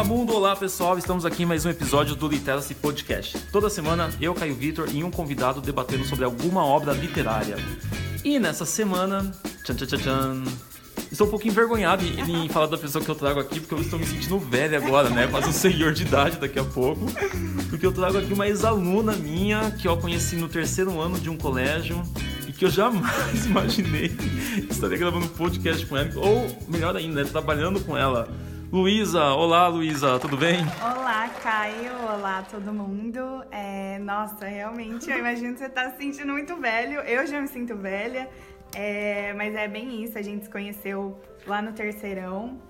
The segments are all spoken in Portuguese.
Olá mundo, olá pessoal, estamos aqui em mais um episódio do Literacy Podcast. Toda semana eu, Caio Vitor e um convidado debatendo sobre alguma obra literária. E nessa semana, tchan tchan tchan, tchan estou um pouco envergonhado em, falar da pessoa que eu trago aqui, porque eu estou me sentindo velho agora, né? Quase um senhor de idade daqui a pouco. Porque eu trago aqui uma ex-aluna minha que eu conheci no terceiro ano de um colégio e que eu jamais imaginei estaria gravando um podcast com ela, ou melhor ainda, trabalhando com ela. Luísa, olá Luísa, tudo bem? Olá, Caio, olá todo mundo. É, nossa, realmente, eu imagino que você está se sentindo muito velho. Eu já me sinto velha, é, mas é bem isso. A gente se conheceu lá no terceirão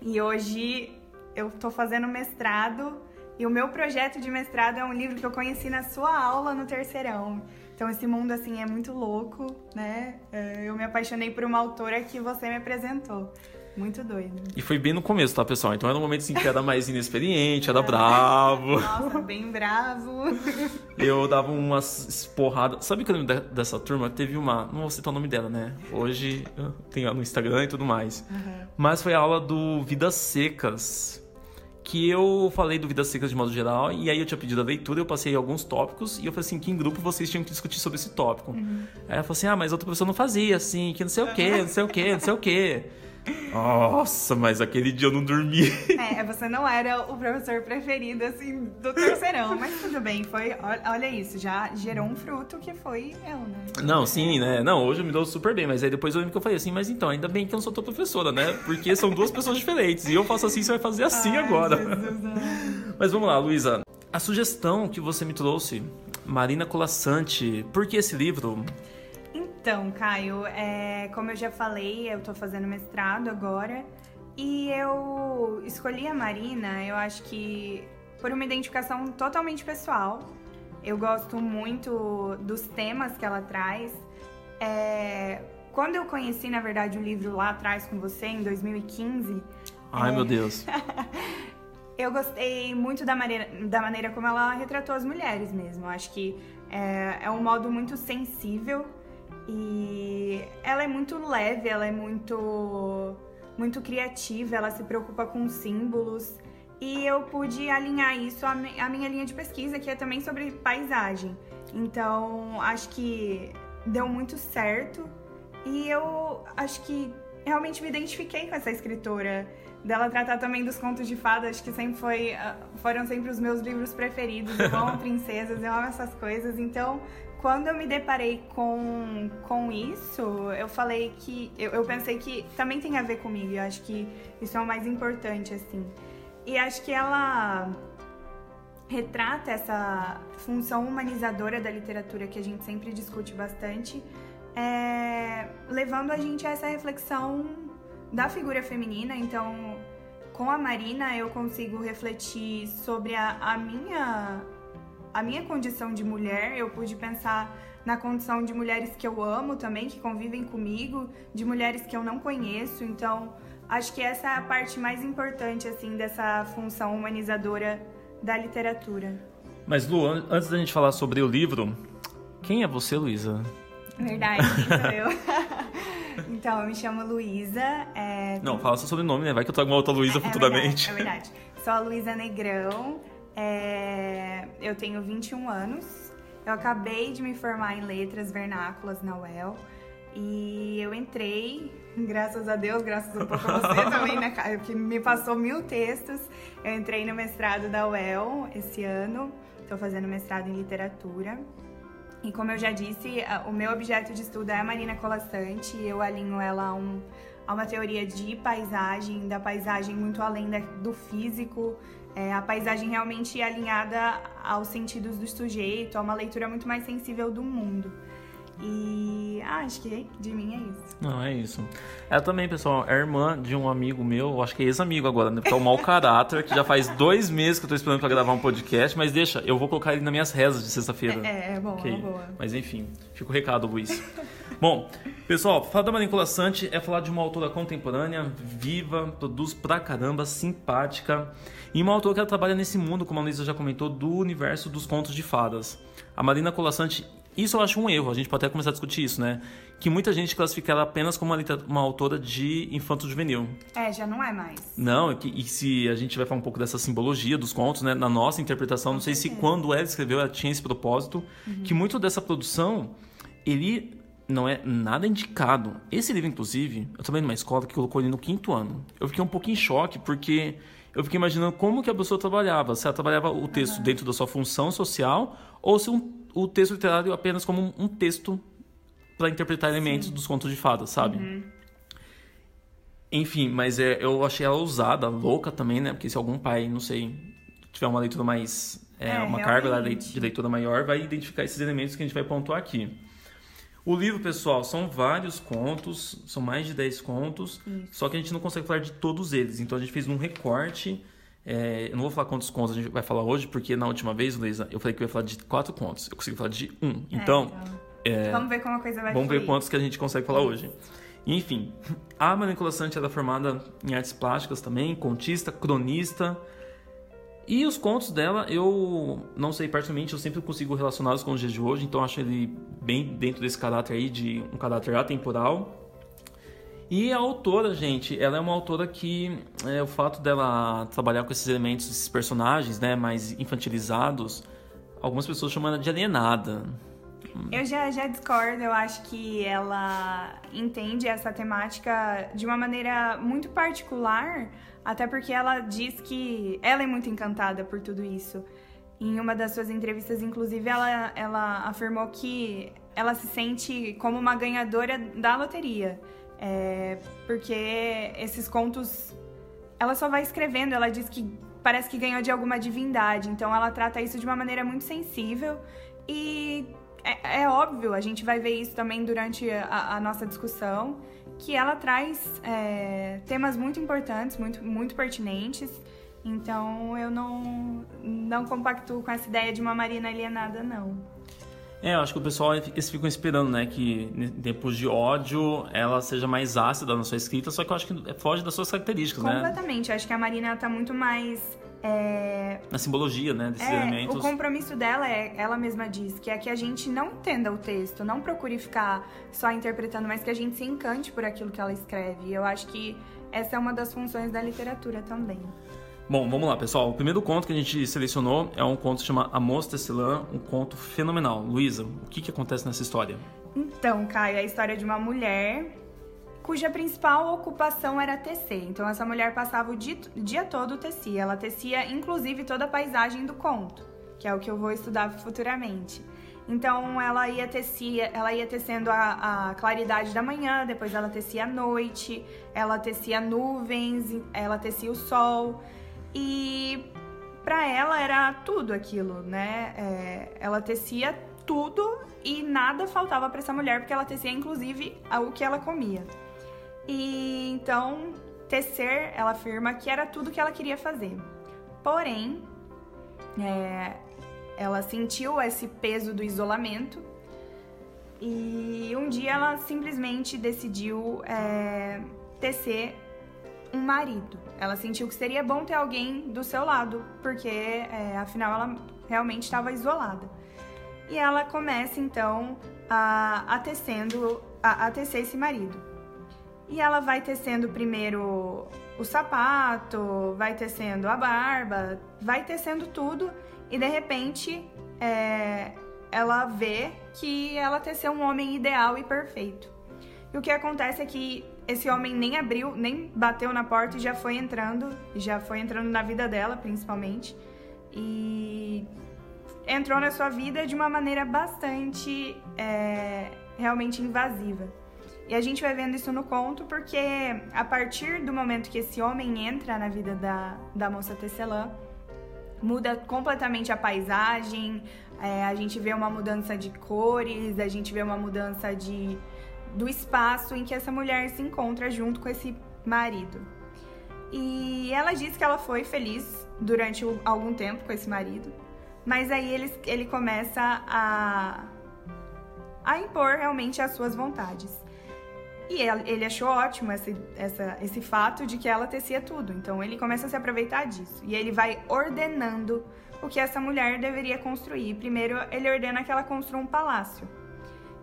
e hoje eu estou fazendo mestrado. E o meu projeto de mestrado é um livro que eu conheci na sua aula no terceirão. Então esse mundo assim é muito louco, né? É, eu me apaixonei por uma autora que você me apresentou. Muito doido. E foi bem no começo, tá, pessoal? Então era um momento assim que era mais inexperiente, era bravo. Nossa, bem bravo. Eu dava umas porradas. Sabe que eu lembro dessa turma? Teve uma. Não vou citar o nome dela, né? Hoje tem no Instagram e tudo mais. Uhum. Mas foi a aula do Vidas Secas. Que eu falei do Vidas Secas de modo geral, e aí eu tinha pedido a leitura, eu passei alguns tópicos, e eu falei assim, que em grupo vocês tinham que discutir sobre esse tópico. Uhum. Aí ela falou assim, ah, mas outra pessoa não fazia, assim, que não sei o quê, não sei o quê, não sei o quê. Nossa, mas aquele dia eu não dormi. É, você não era o professor preferido, assim, do terceirão, mas tudo bem, foi. Olha isso, já gerou um fruto que foi eu, né? Não, sim, né? Não, hoje eu me dou super bem, mas aí depois eu lembro que eu falei assim, mas então, ainda bem que eu não sou tua professora, né? Porque são duas pessoas diferentes. E eu faço assim, você vai fazer assim Ai, agora. Jesus, mas vamos lá, Luísa. A sugestão que você me trouxe, Marina Colassante, por que esse livro? Então, Caio, é, como eu já falei, eu tô fazendo mestrado agora e eu escolhi a Marina, eu acho que por uma identificação totalmente pessoal. Eu gosto muito dos temas que ela traz. É, quando eu conheci, na verdade, o livro lá atrás com você, em 2015. Ai, é, meu Deus. eu gostei muito da maneira, da maneira como ela retratou as mulheres mesmo. Acho que é, é um modo muito sensível e ela é muito leve, ela é muito muito criativa, ela se preocupa com símbolos. E eu pude alinhar isso à minha linha de pesquisa, que é também sobre paisagem. Então, acho que deu muito certo. E eu acho que realmente me identifiquei com essa escritora. Dela tratar também dos contos de fadas, que sempre foi, ah, foram sempre os meus livros preferidos. Eu amo princesas, eu amo essas coisas. Então, quando eu me deparei com, com isso, eu falei que. Eu, eu pensei que também tem a ver comigo. Eu acho que isso é o mais importante, assim. E acho que ela retrata essa função humanizadora da literatura que a gente sempre discute bastante, é, levando a gente a essa reflexão da figura feminina. Então, com a Marina, eu consigo refletir sobre a, a minha a minha condição de mulher, eu pude pensar na condição de mulheres que eu amo também, que convivem comigo, de mulheres que eu não conheço. Então, acho que essa é a parte mais importante assim dessa função humanizadora da literatura. Mas Lu, antes da gente falar sobre o livro, quem é você, Luísa? Verdade, sou eu. então, eu me chamo Luísa. É... Não, fala seu sobrenome, né? Vai que eu trago uma outra Luísa é, futuramente. É verdade, é verdade. Sou a Luísa Negrão. É, eu tenho 21 anos. Eu acabei de me formar em letras vernáculas na UEL. E eu entrei, graças a Deus, graças um pouco a você também, né, que me passou mil textos. Eu entrei no mestrado da UEL esse ano. Estou fazendo mestrado em literatura. E como eu já disse, o meu objeto de estudo é a Marina Colassante. Eu alinho ela a, um, a uma teoria de paisagem, da paisagem muito além da, do físico, é, a paisagem realmente alinhada aos sentidos do sujeito, a uma leitura muito mais sensível do mundo. E ah, acho que de mim é isso. Não, é isso. Ela também, pessoal, é irmã de um amigo meu, acho que é ex-amigo agora, né? Porque é o mau caráter, que já faz dois meses que eu tô esperando pra gravar um podcast, mas deixa, eu vou colocar ele nas minhas rezas de sexta-feira. É, é, é bom, okay. é boa. Mas enfim, fica o recado, Luiz. Bom, pessoal, falar da Manicula Sante é falar de uma autora contemporânea, viva, produz pra caramba, simpática, e uma autora que ela trabalha nesse mundo, como a Luísa já comentou, do universo dos contos de fadas. A Marina Colassante isso eu acho um erro, a gente pode até começar a discutir isso, né? Que muita gente classifica ela apenas como uma, uma autora de infanto juvenil. É, já não é mais. Não, e, que, e se a gente vai falar um pouco dessa simbologia dos contos, né? Na nossa interpretação, não sei se quando ela escreveu ela tinha esse propósito, uhum. que muito dessa produção, ele não é nada indicado. Esse livro, inclusive, eu também numa escola que colocou ele no quinto ano. Eu fiquei um pouquinho em choque, porque eu fiquei imaginando como que a pessoa trabalhava. Se ela trabalhava o texto uhum. dentro da sua função social, ou se um, o texto literário apenas como um, um texto para interpretar elementos Sim. dos contos de fadas, sabe? Uhum. Enfim, mas é, eu achei ela ousada, louca também, né? Porque se algum pai, não sei, tiver uma leitura mais. É, é, uma carga de leitura maior, vai identificar esses elementos que a gente vai pontuar aqui. O livro, pessoal, são vários contos, são mais de 10 contos, Isso. só que a gente não consegue falar de todos eles. Então a gente fez um recorte. É, eu não vou falar quantos contos a gente vai falar hoje, porque na última vez, Luísa, eu falei que eu ia falar de quatro contos. Eu consegui falar de um. É, então. É, vamos ver como a coisa vai Vamos fluir. ver quantos que a gente consegue falar hoje. Enfim, a Manicula Sante é formada em artes plásticas também, contista, cronista, e os contos dela, eu não sei particularmente, eu sempre consigo relacioná-los com os dias de hoje, então acho ele bem dentro desse caráter aí de um caráter atemporal. E a autora, gente, ela é uma autora que é, o fato dela trabalhar com esses elementos, esses personagens, né, mais infantilizados, algumas pessoas chamam ela de alienada. Eu já, já discordo, eu acho que ela entende essa temática de uma maneira muito particular, até porque ela diz que ela é muito encantada por tudo isso. Em uma das suas entrevistas, inclusive, ela, ela afirmou que ela se sente como uma ganhadora da loteria. É, porque esses contos. Ela só vai escrevendo, ela diz que parece que ganhou de alguma divindade. Então ela trata isso de uma maneira muito sensível e é, é óbvio, a gente vai ver isso também durante a, a nossa discussão que ela traz é, temas muito importantes, muito, muito pertinentes. Então eu não, não compactuo com essa ideia de uma Marina alienada, não. É, eu acho que o pessoal eles ficam esperando, né, que em tempos de ódio ela seja mais ácida na sua escrita, só que eu acho que foge das suas características, Completamente. né? Completamente. Acho que a Marina está muito mais é... Na simbologia, né, desses é, elementos. O compromisso dela é, ela mesma diz, que é que a gente não entenda o texto, não procure ficar só interpretando, mas que a gente se encante por aquilo que ela escreve. E eu acho que essa é uma das funções da literatura também. Bom, vamos lá, pessoal. O primeiro conto que a gente selecionou é um conto que chama A Moça Tecelã, um conto fenomenal. Luísa, o que, que acontece nessa história? Então, Caio, é a história de uma mulher cuja principal ocupação era tecer. Então essa mulher passava o dia, dia todo tecia. Ela tecia inclusive toda a paisagem do conto, que é o que eu vou estudar futuramente. Então ela ia tecia, ela ia tecendo a, a, claridade da manhã, depois ela tecia a noite, ela tecia nuvens, ela tecia o sol e para ela era tudo aquilo, né? É, ela tecia tudo e nada faltava para essa mulher porque ela tecia inclusive o que ela comia. E então, tecer, ela afirma que era tudo que ela queria fazer. Porém, é, ela sentiu esse peso do isolamento e um dia ela simplesmente decidiu é, tecer um marido. Ela sentiu que seria bom ter alguém do seu lado, porque é, afinal ela realmente estava isolada. E ela começa então a, a tecendo, a, a tecer esse marido. E ela vai tecendo primeiro o sapato, vai tecendo a barba, vai tecendo tudo e de repente é, ela vê que ela teceu um homem ideal e perfeito. E o que acontece é que esse homem nem abriu, nem bateu na porta e já foi entrando, já foi entrando na vida dela, principalmente. E entrou na sua vida de uma maneira bastante é, realmente invasiva. E a gente vai vendo isso no conto porque a partir do momento que esse homem entra na vida da, da moça tecelã, muda completamente a paisagem, é, a gente vê uma mudança de cores, a gente vê uma mudança de, do espaço em que essa mulher se encontra junto com esse marido. E ela diz que ela foi feliz durante algum tempo com esse marido, mas aí ele, ele começa a, a impor realmente as suas vontades. E ele achou ótimo esse, essa, esse fato de que ela tecia tudo. Então ele começa a se aproveitar disso. E ele vai ordenando o que essa mulher deveria construir. Primeiro, ele ordena que ela construa um palácio.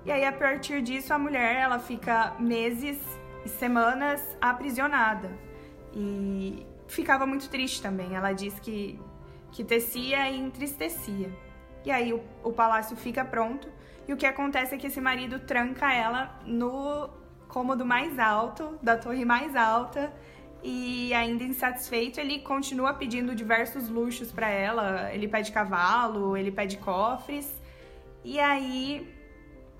E aí, a partir disso, a mulher ela fica meses e semanas aprisionada. E ficava muito triste também. Ela diz que, que tecia e entristecia. E aí, o, o palácio fica pronto. E o que acontece é que esse marido tranca ela no cômodo mais alto, da torre mais alta, e ainda insatisfeito, ele continua pedindo diversos luxos para ela. Ele pede cavalo, ele pede cofres. E aí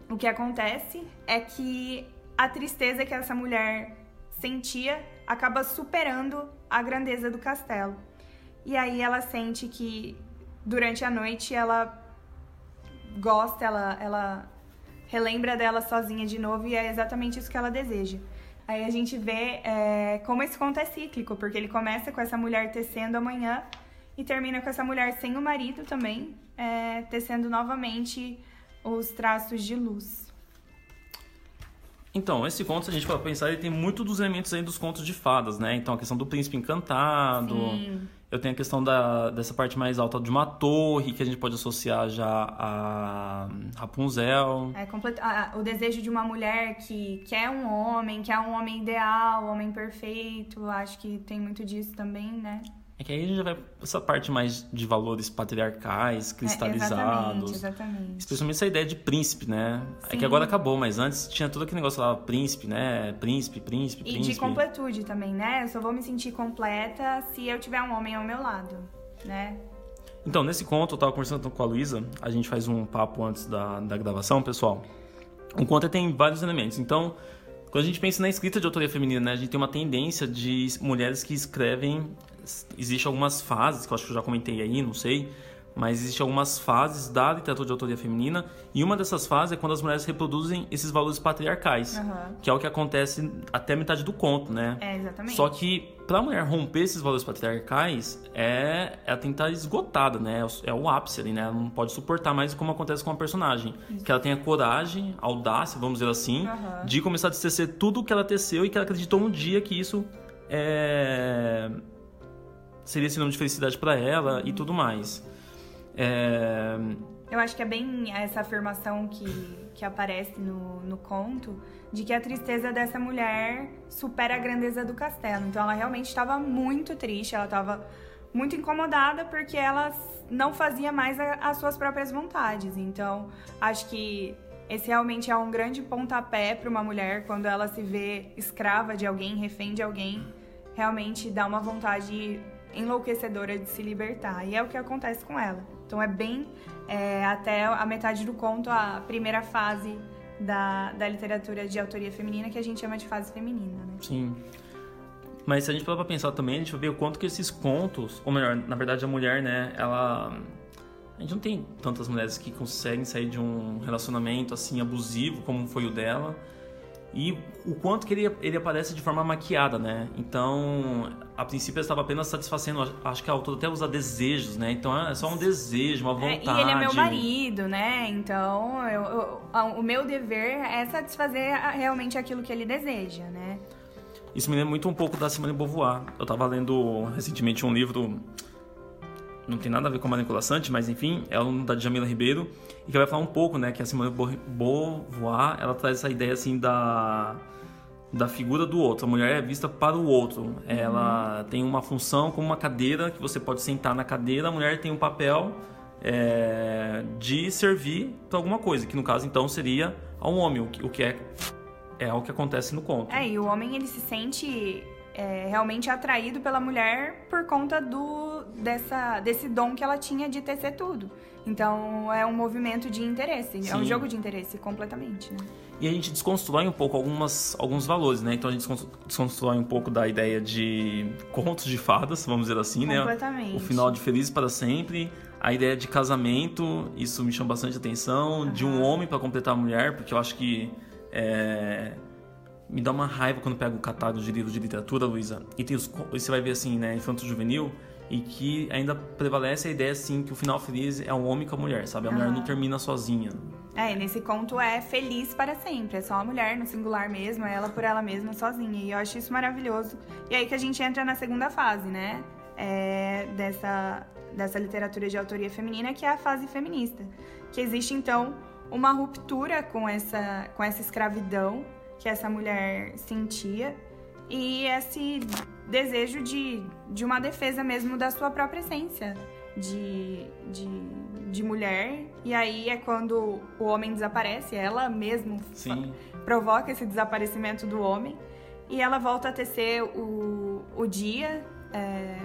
o que acontece é que a tristeza que essa mulher sentia acaba superando a grandeza do castelo. E aí ela sente que durante a noite ela gosta, ela, ela relembra dela sozinha de novo e é exatamente isso que ela deseja. Aí a gente vê é, como esse conto é cíclico, porque ele começa com essa mulher tecendo amanhã e termina com essa mulher sem o marido também, é, tecendo novamente os traços de luz. Então, esse conto, se a gente for pensar, ele tem muito dos elementos aí dos contos de fadas, né? Então, a questão do príncipe encantado. Sim. Eu tenho a questão da, dessa parte mais alta de uma torre, que a gente pode associar já a Rapunzel. É, completo, o desejo de uma mulher que quer um homem, que é um homem ideal, um homem perfeito. Acho que tem muito disso também, né? É que aí a gente já vai essa parte mais de valores patriarcais, cristalizados. É, exatamente, exatamente. Especialmente essa ideia de príncipe, né? Sim. É que agora acabou, mas antes tinha todo aquele negócio lá, príncipe, né? Príncipe, príncipe, príncipe. E de completude também, né? Eu só vou me sentir completa se eu tiver um homem ao meu lado, né? Então, nesse conto, eu tava conversando com a Luísa, a gente faz um papo antes da, da gravação, pessoal. Um conto tem vários elementos. Então, quando a gente pensa na escrita de autoria feminina, né, a gente tem uma tendência de mulheres que escrevem Existem algumas fases, que eu acho que eu já comentei aí, não sei, mas existem algumas fases da literatura de autoria feminina e uma dessas fases é quando as mulheres reproduzem esses valores patriarcais, uhum. que é o que acontece até a metade do conto, né? É, exatamente. Só que para a mulher romper esses valores patriarcais é ela tem que estar esgotada, né? É o ápice ali, né? Ela não pode suportar mais como acontece com a personagem, Isso. que ela tenha coragem, audácia, vamos dizer assim, uhum. de começar a tecer tudo o que ela teceu e que ela acreditou um dia que isso é seria sinônimo de felicidade para ela e tudo mais. É... Eu acho que é bem essa afirmação que, que aparece no, no conto de que a tristeza dessa mulher supera a grandeza do castelo. Então ela realmente estava muito triste, ela estava muito incomodada porque ela não fazia mais a, as suas próprias vontades. Então acho que esse realmente é um grande pontapé para uma mulher quando ela se vê escrava de alguém, refém de alguém. Realmente dá uma vontade enlouquecedora de se libertar. E é o que acontece com ela. Então é bem é, até a metade do conto, a primeira fase da, da literatura de autoria feminina, que a gente chama de fase feminina, né? Sim. Mas se a gente for pra pensar também, a gente vai ver o quanto que esses contos, ou melhor, na verdade a mulher, né, ela... A gente não tem tantas mulheres que conseguem sair de um relacionamento assim abusivo como foi o dela e o quanto que ele, ele aparece de forma maquiada, né? Então, a princípio eu estava apenas satisfazendo, acho que a autora até usa desejos, né? Então é só um desejo, uma vontade. É, e ele é meu marido, né? então eu, eu, o meu dever é satisfazer realmente aquilo que ele deseja, né? Isso me lembra muito um pouco da Simone Beauvoir. Eu estava lendo recentemente um livro não tem nada a ver com a Maria Sante, mas enfim, é um da Jamila Ribeiro, e que vai falar um pouco, né, que a Simone Beauvoir, ela traz essa ideia, assim, da, da figura do outro. A mulher é vista para o outro. Ela uhum. tem uma função como uma cadeira, que você pode sentar na cadeira, a mulher tem um papel é, de servir para alguma coisa, que no caso, então, seria ao homem, o que, o que é, é o que acontece no conto. É, e o homem, ele se sente é, realmente atraído pela mulher por conta do, dessa, desse dom que ela tinha de tecer tudo. Então é um movimento de interesse, Sim. é um jogo de interesse completamente, né? E a gente desconstrói um pouco algumas, alguns valores, né? Então a gente desconstrói um pouco da ideia de contos de fadas, vamos dizer assim, né? O final de Felizes para Sempre, a ideia de casamento, isso me chama bastante atenção, uhum. de um homem para completar a mulher, porque eu acho que é, me dá uma raiva quando pego o catálogo de livros de literatura, Luísa, e tem os, você vai ver assim, né, infanto juvenil, e que ainda prevalece a ideia assim que o final feliz é um homem com a mulher, sabe? A mulher não termina sozinha. É, nesse conto é feliz para sempre, é só a mulher no singular mesmo, é ela por ela mesma sozinha. E eu acho isso maravilhoso. E aí que a gente entra na segunda fase, né? É, dessa dessa literatura de autoria feminina, que é a fase feminista. Que existe, então, uma ruptura com essa, com essa escravidão que essa mulher sentia e esse desejo de, de uma defesa mesmo da sua própria essência de, de, de mulher. E aí é quando o homem desaparece, ela mesmo provoca esse desaparecimento do homem. E ela volta a tecer o, o dia é,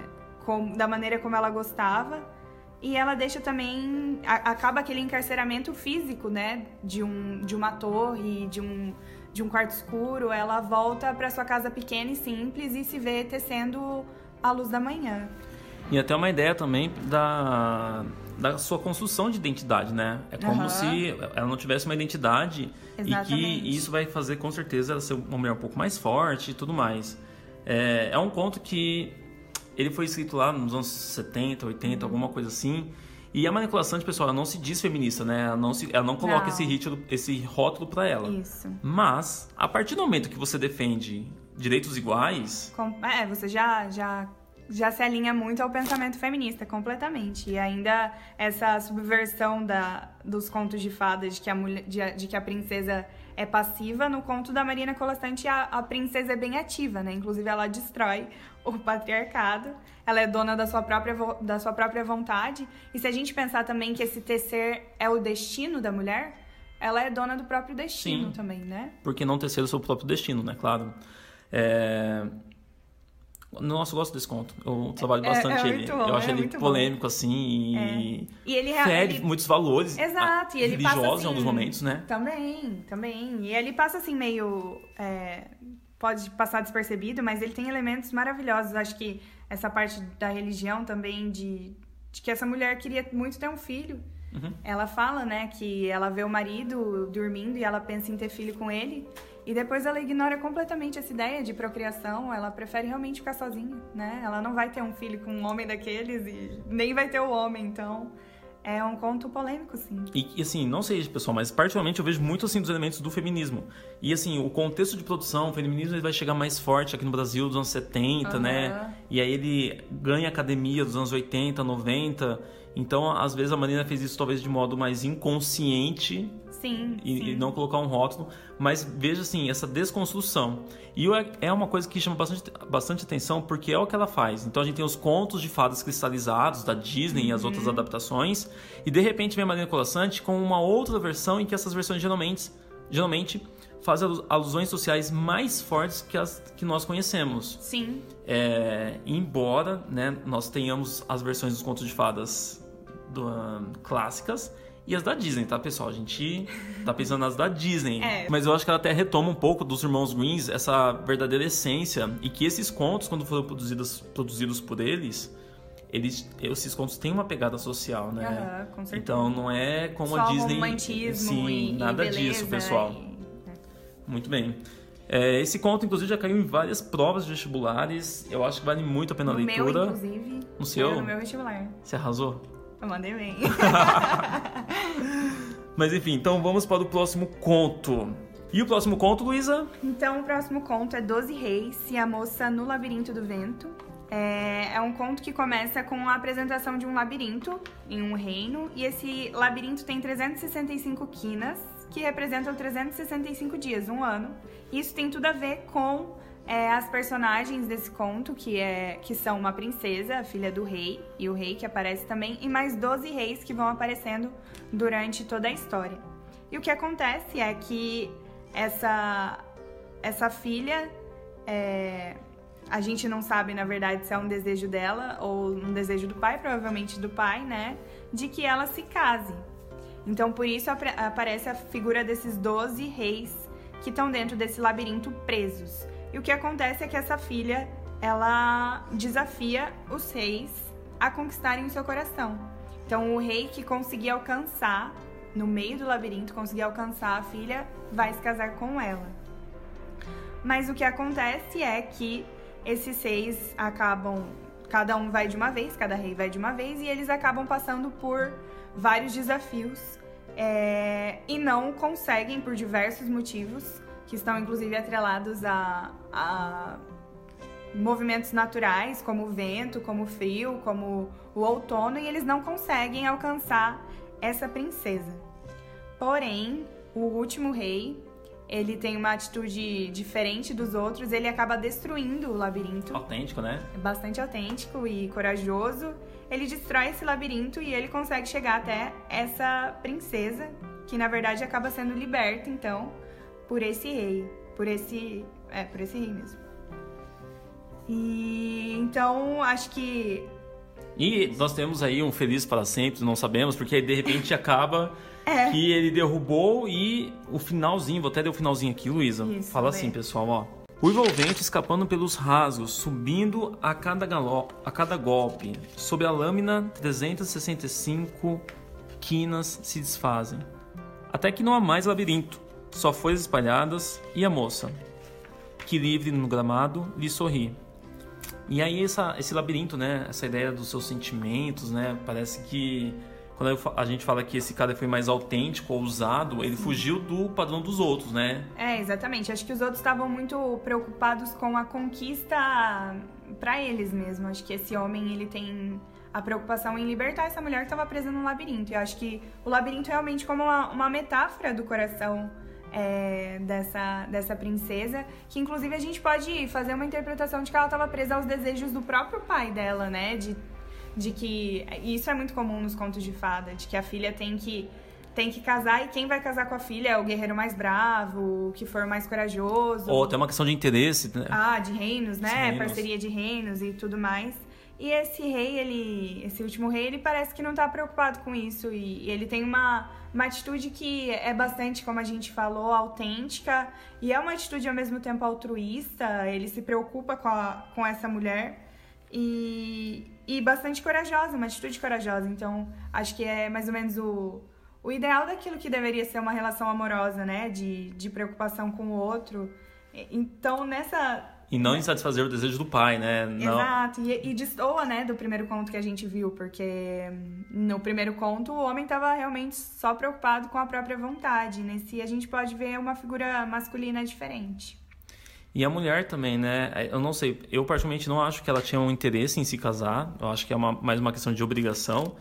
com, da maneira como ela gostava. E ela deixa também. A, acaba aquele encarceramento físico, né? De, um, de uma torre, de um, de um quarto escuro. Ela volta para sua casa pequena e simples e se vê tecendo a luz da manhã. E até uma ideia também da, da sua construção de identidade, né? É como uhum. se ela não tivesse uma identidade Exatamente. e que isso vai fazer com certeza ela ser uma mulher um pouco mais forte e tudo mais. É, é um conto que ele foi escrito lá nos anos 70, 80, uhum. alguma coisa assim. E a manipulação de pessoal, ela não se diz feminista, né? Ela não, se, ela não coloca não. Esse, ritmo, esse rótulo para ela. Isso. Mas, a partir do momento que você defende direitos iguais. Com, é, você já, já já se alinha muito ao pensamento feminista, completamente. E ainda essa subversão da, dos contos de fadas de que, a mulher, de, de que a princesa é passiva, no conto da Marina Colastanti a, a princesa é bem ativa, né? Inclusive ela destrói o patriarcado, ela é dona da sua, própria, da sua própria vontade. E se a gente pensar também que esse tecer é o destino da mulher, ela é dona do próprio destino Sim, também, né? Porque não tecer o seu próprio destino, né? Claro. É... Nossa, eu gosto desse conto. Eu trabalho é, bastante é, é ele. Bom, eu acho ele polêmico, bom. assim, e, é. e ele fere ele... muitos valores Exato, e ele religiosos passa, assim, em alguns momentos, né? Também, também. E ele passa assim meio. É, pode passar despercebido, mas ele tem elementos maravilhosos. Acho que essa parte da religião também, de, de que essa mulher queria muito ter um filho. Uhum. Ela fala, né, que ela vê o marido dormindo e ela pensa em ter filho com ele. E depois ela ignora completamente essa ideia de procriação, ela prefere realmente ficar sozinha, né? Ela não vai ter um filho com um homem daqueles e nem vai ter o homem, então é um conto polêmico, sim. E, e, assim, não sei, pessoal, mas particularmente eu vejo muito assim dos elementos do feminismo. E assim, o contexto de produção, o feminismo ele vai chegar mais forte aqui no Brasil dos anos 70, uhum. né? E aí ele ganha academia dos anos 80, 90. Então, às vezes a Marina fez isso talvez de modo mais inconsciente. Sim, e, sim. e não colocar um rótulo, mas veja assim, essa desconstrução. E é uma coisa que chama bastante, bastante atenção porque é o que ela faz. Então a gente tem os contos de fadas cristalizados da Disney uhum. e as outras uhum. adaptações, e de repente vem a Marina Colassante com uma outra versão em que essas versões geralmente, geralmente fazem alusões sociais mais fortes que as que nós conhecemos. Sim. É, embora né, nós tenhamos as versões dos contos de fadas do, um, clássicas e as da Disney, tá, pessoal? A gente tá pensando nas da Disney. É. Mas eu acho que ela até retoma um pouco dos irmãos Greens essa verdadeira essência e que esses contos, quando foram produzidos, produzidos por eles, eles, esses contos têm uma pegada social, né? Uhum, com certeza. Então não é como Só a Disney. Romantismo sim, e, nada e disso, pessoal. E... Muito bem. É, esse conto, inclusive, já caiu em várias provas de vestibulares. Eu acho que vale muito a pena no a leitura. Meu, inclusive. No seu? No meu vestibular. Você arrasou? Eu mandei bem. Mas enfim, então vamos para o próximo conto. E o próximo conto, Luísa? Então, o próximo conto é Doze Reis e a Moça no Labirinto do Vento. É, é, um conto que começa com a apresentação de um labirinto em um reino, e esse labirinto tem 365 quinas, que representam 365 dias, um ano. Isso tem tudo a ver com é, as personagens desse conto, que, é, que são uma princesa, a filha do rei, e o rei que aparece também, e mais 12 reis que vão aparecendo durante toda a história. E o que acontece é que essa, essa filha, é, a gente não sabe, na verdade, se é um desejo dela ou um desejo do pai, provavelmente do pai, né? De que ela se case. Então, por isso aparece a figura desses 12 reis que estão dentro desse labirinto presos. E o que acontece é que essa filha, ela desafia os reis a conquistarem o seu coração. Então, o rei que conseguir alcançar, no meio do labirinto, conseguir alcançar a filha, vai se casar com ela. Mas o que acontece é que esses reis acabam. Cada um vai de uma vez, cada rei vai de uma vez, e eles acabam passando por vários desafios é, e não conseguem, por diversos motivos, que estão inclusive atrelados a, a movimentos naturais, como o vento, como o frio, como o outono, e eles não conseguem alcançar essa princesa. Porém, o último rei, ele tem uma atitude diferente dos outros, ele acaba destruindo o labirinto. Autêntico, né? É bastante autêntico e corajoso. Ele destrói esse labirinto e ele consegue chegar até essa princesa, que na verdade acaba sendo liberta, então, por esse rei, por esse, é, por esse rei mesmo. E então acho que e nós temos aí um feliz para sempre, não sabemos, porque aí de repente acaba é. que ele derrubou e o finalzinho, vou até dar o finalzinho aqui, Luísa. Fala bem. assim, pessoal, ó. O envolvente escapando pelos rasgos, subindo a cada, galo... a cada golpe. Sob a lâmina, 365 quinas se desfazem. Até que não há mais labirinto, só folhas espalhadas e a moça, que livre no gramado, lhe sorri. E aí essa, esse labirinto, né? Essa ideia dos seus sentimentos, né? Parece que quando a gente fala que esse cara foi mais autêntico, ousado, ele fugiu do padrão dos outros, né? É, exatamente. Acho que os outros estavam muito preocupados com a conquista para eles mesmo. Acho que esse homem, ele tem a preocupação em libertar essa mulher que estava presa no labirinto. E eu acho que o labirinto realmente como uma, uma metáfora do coração é, dessa, dessa princesa, que inclusive a gente pode fazer uma interpretação de que ela estava presa aos desejos do próprio pai dela, né? De, de que. isso é muito comum nos contos de fada, de que a filha tem que. Tem que casar e quem vai casar com a filha é o guerreiro mais bravo, o que for mais corajoso. Ou tem uma questão de interesse, né? Ah, de reinos, né? Reinos. Parceria de reinos e tudo mais. E esse rei, ele, esse último rei, ele parece que não tá preocupado com isso e, e ele tem uma, uma atitude que é bastante, como a gente falou, autêntica e é uma atitude ao mesmo tempo altruísta. Ele se preocupa com, a, com essa mulher e, e bastante corajosa, uma atitude corajosa. Então, acho que é mais ou menos o, o ideal daquilo que deveria ser uma relação amorosa, né? De, de preocupação com o outro. Então, nessa e não em satisfazer o desejo do pai, né? Não... Exato. E, e destoa, né, do primeiro conto que a gente viu, porque no primeiro conto o homem estava realmente só preocupado com a própria vontade. Nesse a gente pode ver uma figura masculina diferente. E a mulher também, né? Eu não sei, eu particularmente não acho que ela tinha um interesse em se casar. Eu acho que é uma, mais uma questão de obrigação.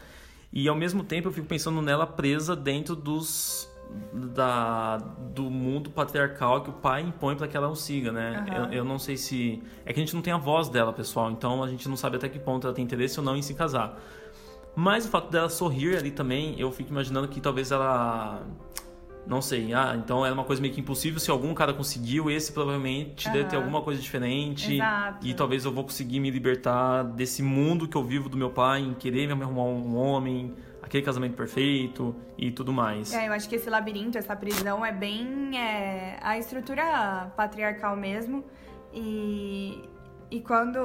E ao mesmo tempo eu fico pensando nela presa dentro dos da, do mundo patriarcal que o pai impõe para que ela não siga, né? Uhum. Eu, eu, não sei se. É que a gente não tem a voz dela, pessoal, então a gente não sabe até que ponto ela tem interesse ou não em se casar. Mas o fato dela sorrir ali também, eu fico imaginando que talvez ela. Não sei, ah, então era uma coisa meio que impossível. Se algum cara conseguiu, esse provavelmente uhum. deve ter alguma coisa diferente. Exato. E talvez eu vou conseguir me libertar desse mundo que eu vivo do meu pai, em querer me arrumar um homem, aquele casamento perfeito e tudo mais. É, eu acho que esse labirinto, essa prisão é bem é, a estrutura patriarcal mesmo. E, e quando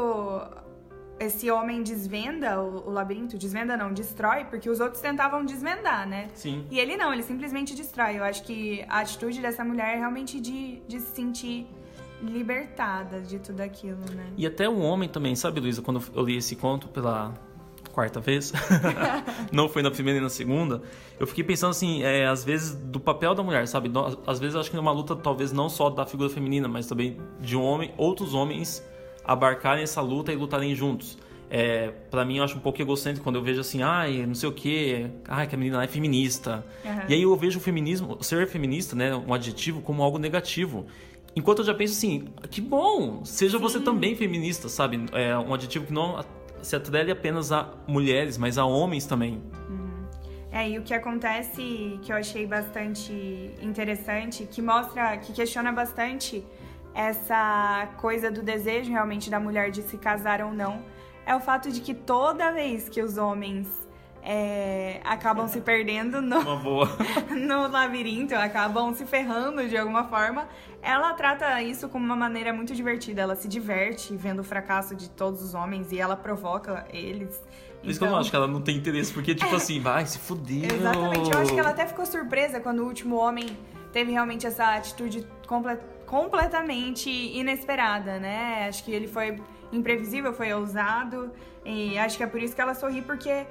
esse homem desvenda o, o, labirinto, desvenda não, destrói, porque os outros tentavam desvendar, né? Sim. E ele não, ele simplesmente destrói. Eu acho que a atitude dessa mulher é realmente de, de se sentir libertada de tudo aquilo, né? E até o homem também, sabe, Luísa, quando eu li esse conto pela quarta vez, não foi na primeira e na segunda, eu fiquei pensando assim, é, às vezes do papel da mulher, sabe? Às vezes eu acho que é uma luta talvez não só da figura feminina, mas também de um homem, outros homens abarcarem essa luta e lutarem juntos. É, para mim eu acho um pouco egocêntrico quando eu vejo assim, ai, não sei o que, ai, que a menina é feminista. Uhum. E aí eu vejo o feminismo, ser feminista, né, um adjetivo como algo negativo. Enquanto eu já penso assim, que bom, seja Sim. você também feminista, sabe? É um adjetivo que não se atrele apenas a mulheres, mas a homens também. Uhum. É, e o que acontece que eu achei bastante interessante, que mostra, que questiona bastante essa coisa do desejo realmente da mulher de se casar ou não, é o fato de que toda vez que os homens é, acabam se perdendo no, no labirinto, acabam se ferrando de alguma forma. Ela trata isso como uma maneira muito divertida. Ela se diverte vendo o fracasso de todos os homens e ela provoca eles. Por isso então... que eu não então acho que ela não tem interesse, porque, tipo é, assim, vai, se fudeu. Exatamente. Eu acho que ela até ficou surpresa quando o último homem teve realmente essa atitude comple completamente inesperada, né? Acho que ele foi imprevisível, foi ousado. E acho que é por isso que ela sorri, porque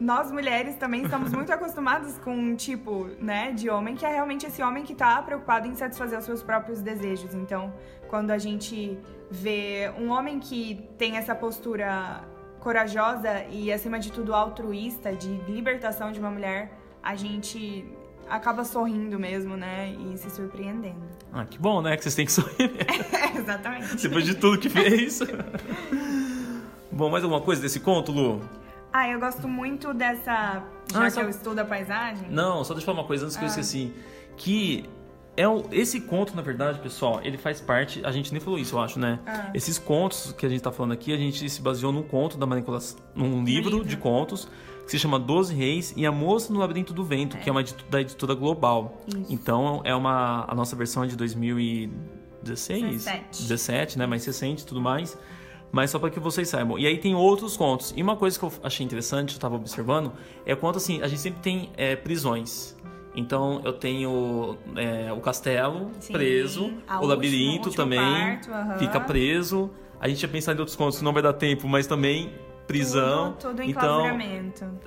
nós mulheres também estamos muito acostumadas com um tipo, né, de homem que é realmente esse homem que tá preocupado em satisfazer os seus próprios desejos. Então, quando a gente vê um homem que tem essa postura corajosa e acima de tudo altruísta de libertação de uma mulher, a gente acaba sorrindo mesmo, né? E se surpreendendo. Ah, que bom, né? Que vocês têm que sorrir. Exatamente. Depois de tudo que fez. bom, mais alguma coisa desse conto, Lu? Ah, eu gosto muito dessa. Já Ah, que só- eu estudo a paisagem. Não, só deixa eu falar uma coisa antes que eu Ah. esqueci. Que é o, esse conto, na verdade, pessoal, ele faz parte. A gente nem falou isso, eu acho, né? Ah. Esses contos que a gente tá falando aqui, a gente se baseou num conto da manipulação. num livro, livro. de contos que se chama Doze Reis e a Moça no Labirinto do Vento, que é uma da editora global. Isso. Então é uma. A nossa versão é de 2016? 17. 17, né? Mais recente e tudo mais. Mas só para que vocês saibam. E aí tem outros contos. E uma coisa que eu achei interessante, eu tava observando, é quanto assim, a gente sempre tem é, prisões. Então eu tenho é, o castelo Sim, preso, o labirinto última- também quarto, aham. fica preso. A gente ia pensar em outros contos não vai dar tempo, mas também prisão. Tudo, tudo então,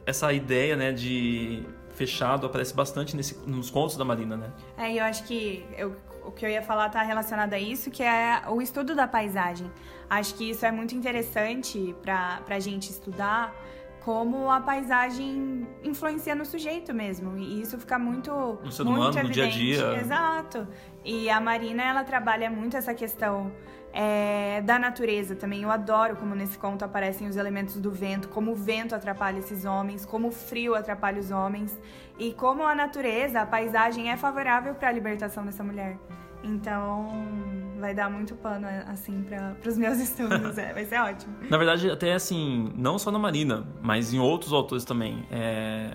essa ideia, né, de fechado aparece bastante nesse, nos contos da Marina, né? É, eu acho que eu- o que eu ia falar tá relacionado a isso, que é o estudo da paisagem. Acho que isso é muito interessante pra, pra gente estudar como a paisagem influencia no sujeito mesmo. E isso fica muito. No ser muito humano, no dia a evidente. dia. Exato. E a Marina, ela trabalha muito essa questão é, da natureza também. Eu adoro como nesse conto aparecem os elementos do vento, como o vento atrapalha esses homens, como o frio atrapalha os homens e como a natureza, a paisagem é favorável para a libertação dessa mulher. Então, vai dar muito pano assim para os meus estudos, é, vai ser ótimo. Na verdade, até assim, não só na Marina, mas em outros autores também. É...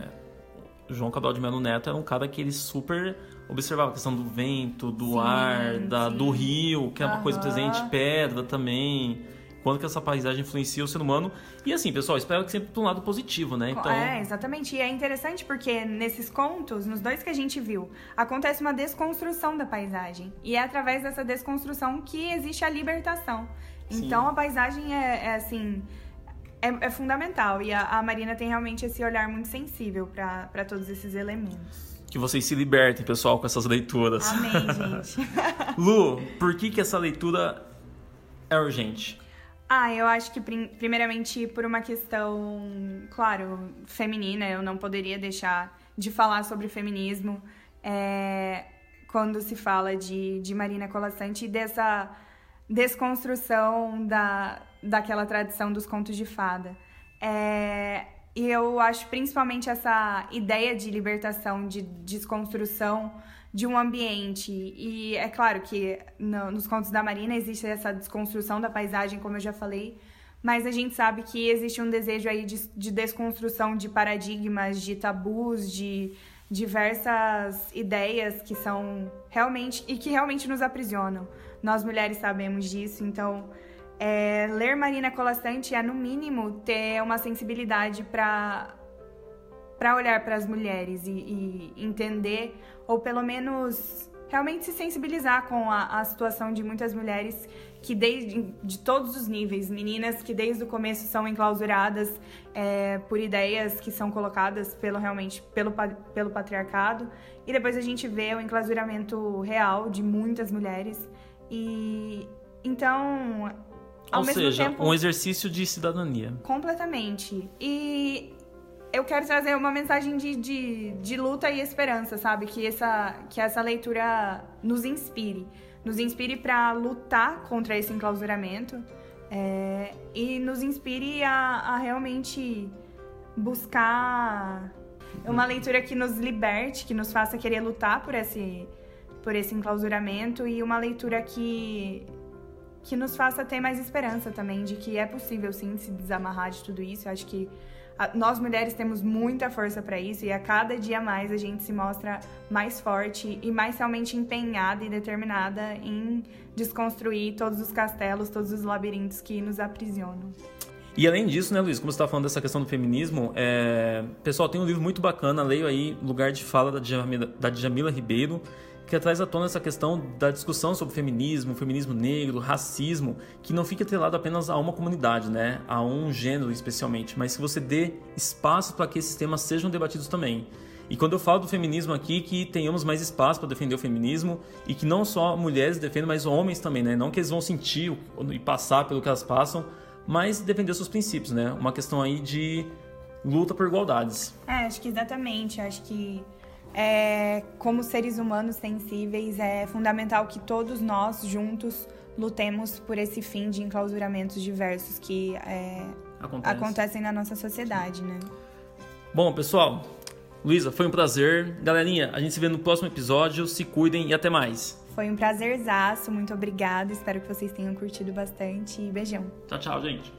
João Cabral de Melo Neto era um cara que ele super observava a questão do vento, do Sim, ar, da, do rio, que é uma coisa Aham. presente, pedra também. Quanto que essa paisagem influencia o ser humano. E assim, pessoal, espero que sempre para um lado positivo, né? Então, É, exatamente. E é interessante porque nesses contos, nos dois que a gente viu, acontece uma desconstrução da paisagem. E é através dessa desconstrução que existe a libertação. Sim. Então a paisagem é, é, assim. É, é fundamental. E a, a Marina tem realmente esse olhar muito sensível para todos esses elementos. Que vocês se libertem, pessoal, com essas leituras. Amém, gente. Lu, por que, que essa leitura é urgente? Ah, eu acho que prim- primeiramente por uma questão, claro, feminina, eu não poderia deixar de falar sobre feminismo é, quando se fala de, de Marina Colassante e dessa desconstrução da, daquela tradição dos contos de fada. É, e eu acho principalmente essa ideia de libertação, de desconstrução de um ambiente. E é claro que no- nos contos da Marina existe essa desconstrução da paisagem, como eu já falei, mas a gente sabe que existe um desejo aí de, de desconstrução de paradigmas, de tabus, de diversas ideias que são realmente e que realmente nos aprisionam. Nós mulheres sabemos disso, então é, ler Marina Colassante é no mínimo ter uma sensibilidade para para olhar para as mulheres e, e entender, ou pelo menos realmente se sensibilizar com a, a situação de muitas mulheres que desde de todos os níveis, meninas que desde o começo são enclausuradas é, por ideias que são colocadas pelo realmente pelo, pelo patriarcado e depois a gente vê o enclausuramento real de muitas mulheres e então ao Ou seja, tempo um exercício de cidadania. Completamente. E eu quero trazer uma mensagem de, de, de luta e esperança, sabe? Que essa, que essa leitura nos inspire. Nos inspire para lutar contra esse enclausuramento é, e nos inspire a, a realmente buscar uma leitura que nos liberte, que nos faça querer lutar por esse, por esse enclausuramento e uma leitura que que nos faça ter mais esperança também de que é possível sim se desamarrar de tudo isso. Eu acho que nós mulheres temos muita força para isso e a cada dia mais a gente se mostra mais forte e mais realmente empenhada e determinada em desconstruir todos os castelos, todos os labirintos que nos aprisionam. E além disso, né, Luiz, como você está falando dessa questão do feminismo, é... pessoal, tem um livro muito bacana, leio aí Lugar de Fala da Djamila, da Djamila Ribeiro, que traz à tona essa questão da discussão sobre feminismo, feminismo negro, racismo, que não fica atrelado apenas a uma comunidade, né, a um gênero especialmente, mas que você dê espaço para que esses temas sejam debatidos também. E quando eu falo do feminismo aqui, que tenhamos mais espaço para defender o feminismo e que não só mulheres defendem, mas homens também, né? Não que eles vão sentir e passar pelo que elas passam, mas defender seus princípios, né? Uma questão aí de luta por igualdades. É, acho que exatamente. Acho que é, como seres humanos sensíveis é fundamental que todos nós juntos lutemos por esse fim de enclausuramentos diversos que é, Acontece. acontecem na nossa sociedade, né? Bom, pessoal, Luísa, foi um prazer. Galerinha, a gente se vê no próximo episódio. Se cuidem e até mais. Foi um prazerzaço. Muito obrigada. Espero que vocês tenham curtido bastante. E beijão. Tchau, tchau, gente.